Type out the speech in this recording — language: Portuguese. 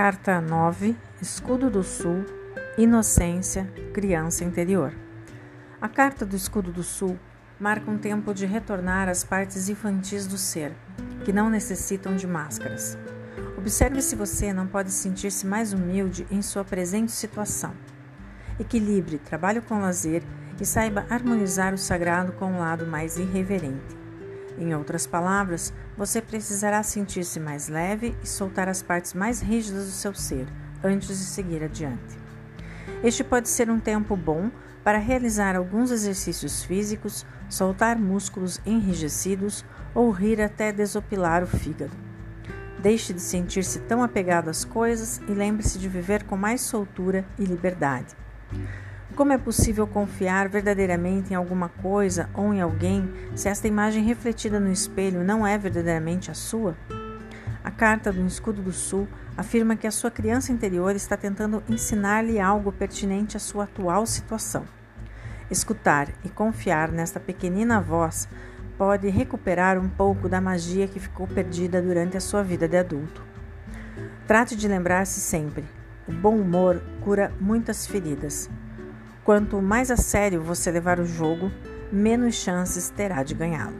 Carta 9 Escudo do Sul Inocência Criança Interior A Carta do Escudo do Sul marca um tempo de retornar às partes infantis do ser, que não necessitam de máscaras. Observe se você não pode sentir-se mais humilde em sua presente situação. Equilibre trabalho com lazer e saiba harmonizar o sagrado com o lado mais irreverente. Em outras palavras, você precisará sentir-se mais leve e soltar as partes mais rígidas do seu ser antes de seguir adiante. Este pode ser um tempo bom para realizar alguns exercícios físicos, soltar músculos enrijecidos ou rir até desopilar o fígado. Deixe de sentir-se tão apegado às coisas e lembre-se de viver com mais soltura e liberdade. Como é possível confiar verdadeiramente em alguma coisa ou em alguém se esta imagem refletida no espelho não é verdadeiramente a sua? A carta do Escudo do Sul afirma que a sua criança interior está tentando ensinar-lhe algo pertinente à sua atual situação. Escutar e confiar nesta pequenina voz pode recuperar um pouco da magia que ficou perdida durante a sua vida de adulto. Trate de lembrar-se sempre: o bom humor cura muitas feridas. Quanto mais a sério você levar o jogo, menos chances terá de ganhá-lo.